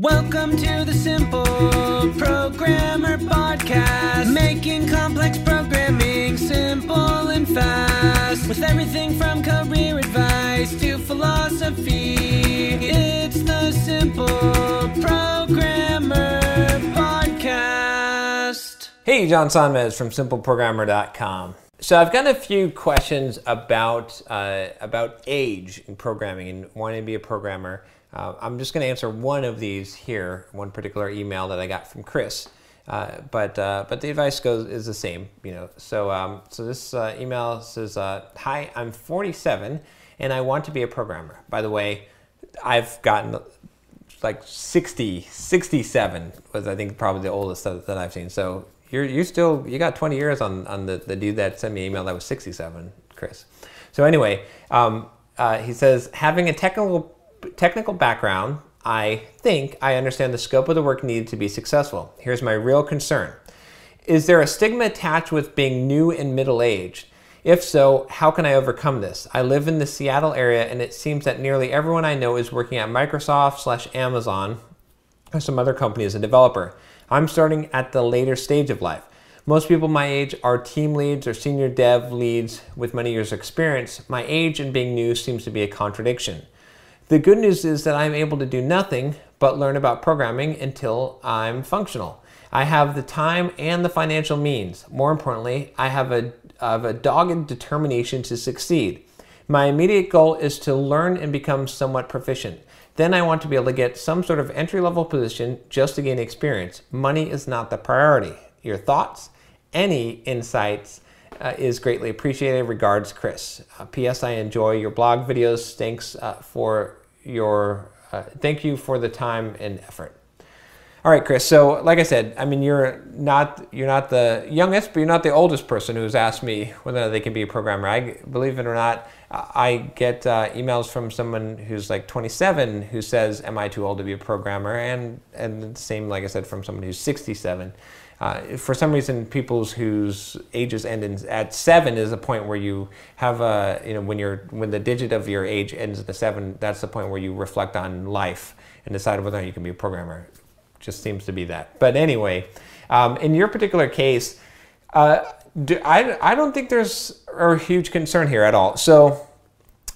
Welcome to the Simple Programmer Podcast, making complex programming simple and fast. With everything from career advice to philosophy, it's the Simple Programmer Podcast. Hey, John Sonmez from SimpleProgrammer.com. So I've got a few questions about uh, about age in programming and wanting to be a programmer. Uh, I'm just going to answer one of these here, one particular email that I got from Chris. Uh, but uh, but the advice goes is the same, you know. So um, so this uh, email says, uh, "Hi, I'm 47 and I want to be a programmer." By the way, I've gotten like 60, 67 was I think probably the oldest that, that I've seen. So you're you still you got 20 years on on the, the dude that sent me an email that was 67, Chris. So anyway, um, uh, he says having a technical technical background, I think I understand the scope of the work needed to be successful. Here's my real concern. Is there a stigma attached with being new and middle aged? If so, how can I overcome this? I live in the Seattle area and it seems that nearly everyone I know is working at Microsoft slash Amazon or some other company as a developer. I'm starting at the later stage of life. Most people my age are team leads or senior dev leads with many years of experience. My age and being new seems to be a contradiction. The good news is that I'm able to do nothing but learn about programming until I'm functional. I have the time and the financial means. More importantly, I have a, have a dogged determination to succeed. My immediate goal is to learn and become somewhat proficient. Then I want to be able to get some sort of entry level position just to gain experience. Money is not the priority. Your thoughts? Any insights? Uh, is greatly appreciated. Regards, Chris. Uh, P.S. I enjoy your blog videos. Thanks uh, for your uh, thank you for the time and effort. All right, Chris. So, like I said, I mean, you're not you're not the youngest, but you're not the oldest person who's asked me whether they can be a programmer. I believe it or not, I get uh, emails from someone who's like 27 who says, "Am I too old to be a programmer?" And and the same, like I said, from someone who's 67. Uh, for some reason, people's whose ages end in, at seven is a point where you have a you know when you're when the digit of your age ends at the seven, that's the point where you reflect on life and decide whether or not you can be a programmer. Just seems to be that. But anyway, um, in your particular case, uh, do, I I don't think there's a huge concern here at all. So.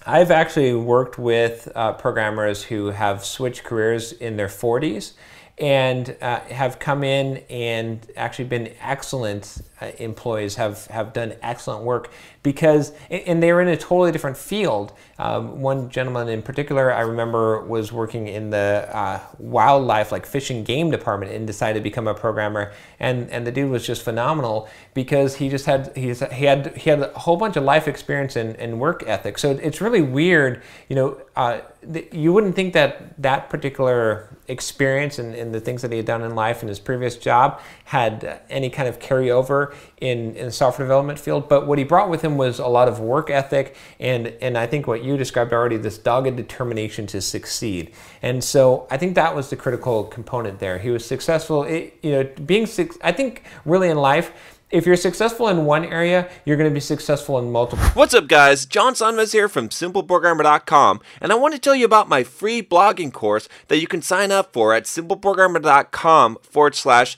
I've actually worked with uh, programmers who have switched careers in their 40s and uh, have come in and actually been excellent employees, have, have done excellent work because, and they're in a totally different field. Um, one gentleman in particular, I remember, was working in the uh, wildlife, like fish and game department, and decided to become a programmer. And, and the dude was just phenomenal because he just had he, he had he had a whole bunch of life experience and, and work ethic. So it's really weird, you know. Uh, you wouldn't think that that particular experience and, and, the things that he had done in life in his previous job had any kind of carryover in, in the software development field. But what he brought with him was a lot of work ethic and, and I think what you described already, this dogged determination to succeed. And so I think that was the critical component there. He was successful, it, you know, being, I think really in life, if you're successful in one area, you're going to be successful in multiple. What's up, guys? John Sonmez here from SimpleProgrammer.com, and I want to tell you about my free blogging course that you can sign up for at SimpleProgrammer.com forward slash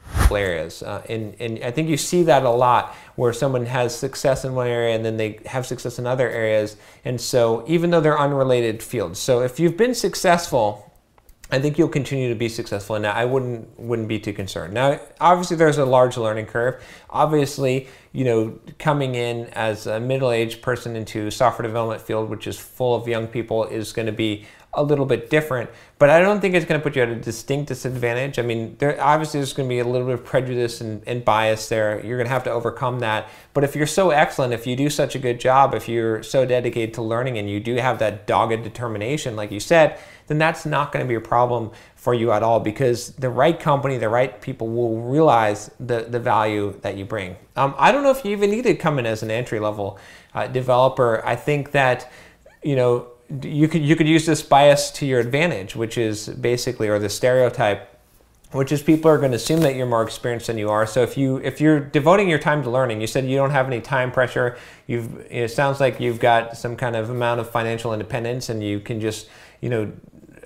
areas. Uh, and, and I think you see that a lot where someone has success in one area and then they have success in other areas. And so even though they're unrelated fields. So if you've been successful I think you'll continue to be successful in that. I wouldn't wouldn't be too concerned. Now, obviously, there's a large learning curve. Obviously, you know, coming in as a middle-aged person into software development field, which is full of young people, is going to be a little bit different, but I don't think it's going to put you at a distinct disadvantage. I mean, there obviously there's going to be a little bit of prejudice and, and bias there. You're going to have to overcome that. But if you're so excellent, if you do such a good job, if you're so dedicated to learning and you do have that dogged determination, like you said, then that's not going to be a problem for you at all because the right company, the right people will realize the, the value that you bring. Um, I don't know if you even need to come in as an entry level uh, developer. I think that, you know, you could you could use this bias to your advantage, which is basically or the stereotype, which is people are going to assume that you're more experienced than you are. So if you if you're devoting your time to learning, you said you don't have any time pressure. You've it sounds like you've got some kind of amount of financial independence, and you can just you know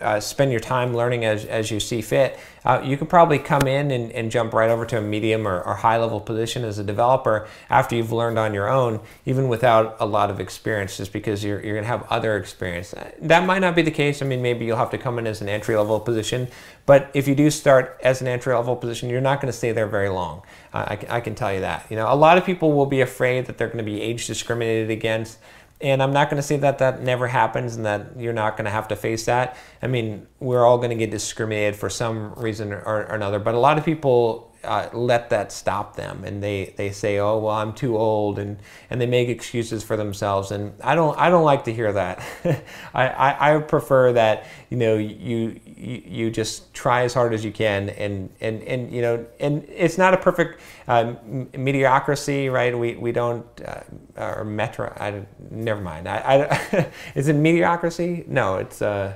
uh, spend your time learning as, as you see fit, uh, you could probably come in and, and jump right over to a medium or, or, high level position as a developer after you've learned on your own, even without a lot of experience, just because you're, you're going to have other experience. That might not be the case. I mean, maybe you'll have to come in as an entry level position, but if you do start as an entry level position, you're not going to stay there very long. Uh, I, I can tell you that. You know, a lot of people will be afraid that they're going to be age discriminated against. And I'm not going to say that that never happens and that you're not going to have to face that. I mean, we're all going to get discriminated for some reason or, or another, but a lot of people uh, let that stop them. And they, they say oh well i'm too old and, and they make excuses for themselves. And i don't i don't like to hear that. I, I, I, prefer that you know you, you you just try as hard as you can. And and, and you know and it's not a perfect uh, mediocrity right? We, we don't uh, or metro I, never mind. I, I is it mediocrity? No it's uh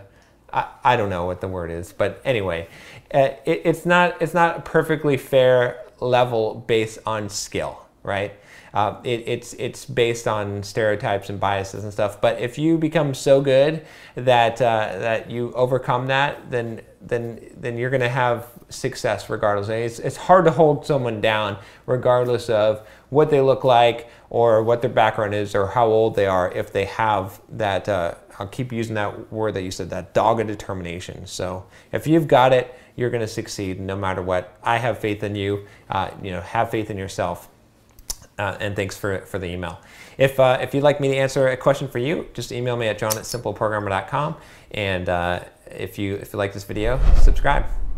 I, don't know what the word is, but anyway, uh, it, it's not it's not a perfectly fair level based on skill, right? Uh, it, it's it's based on stereotypes and biases and stuff. But if you become so good that uh, that you overcome that, then then then you're going to have success regardless. It's it's hard to hold someone down regardless of what they look like or what their background is or how old they are if they have that. I'll keep using that word that you said, that dogged determination. So if you've got it, you're going to succeed no matter what. I have faith in you. Uh, you know, have faith in yourself. Uh, and thanks for, for the email. If, uh, if you'd like me to answer a question for you, just email me at john at simpleprogrammer.com. And uh, if, you, if you like this video, subscribe.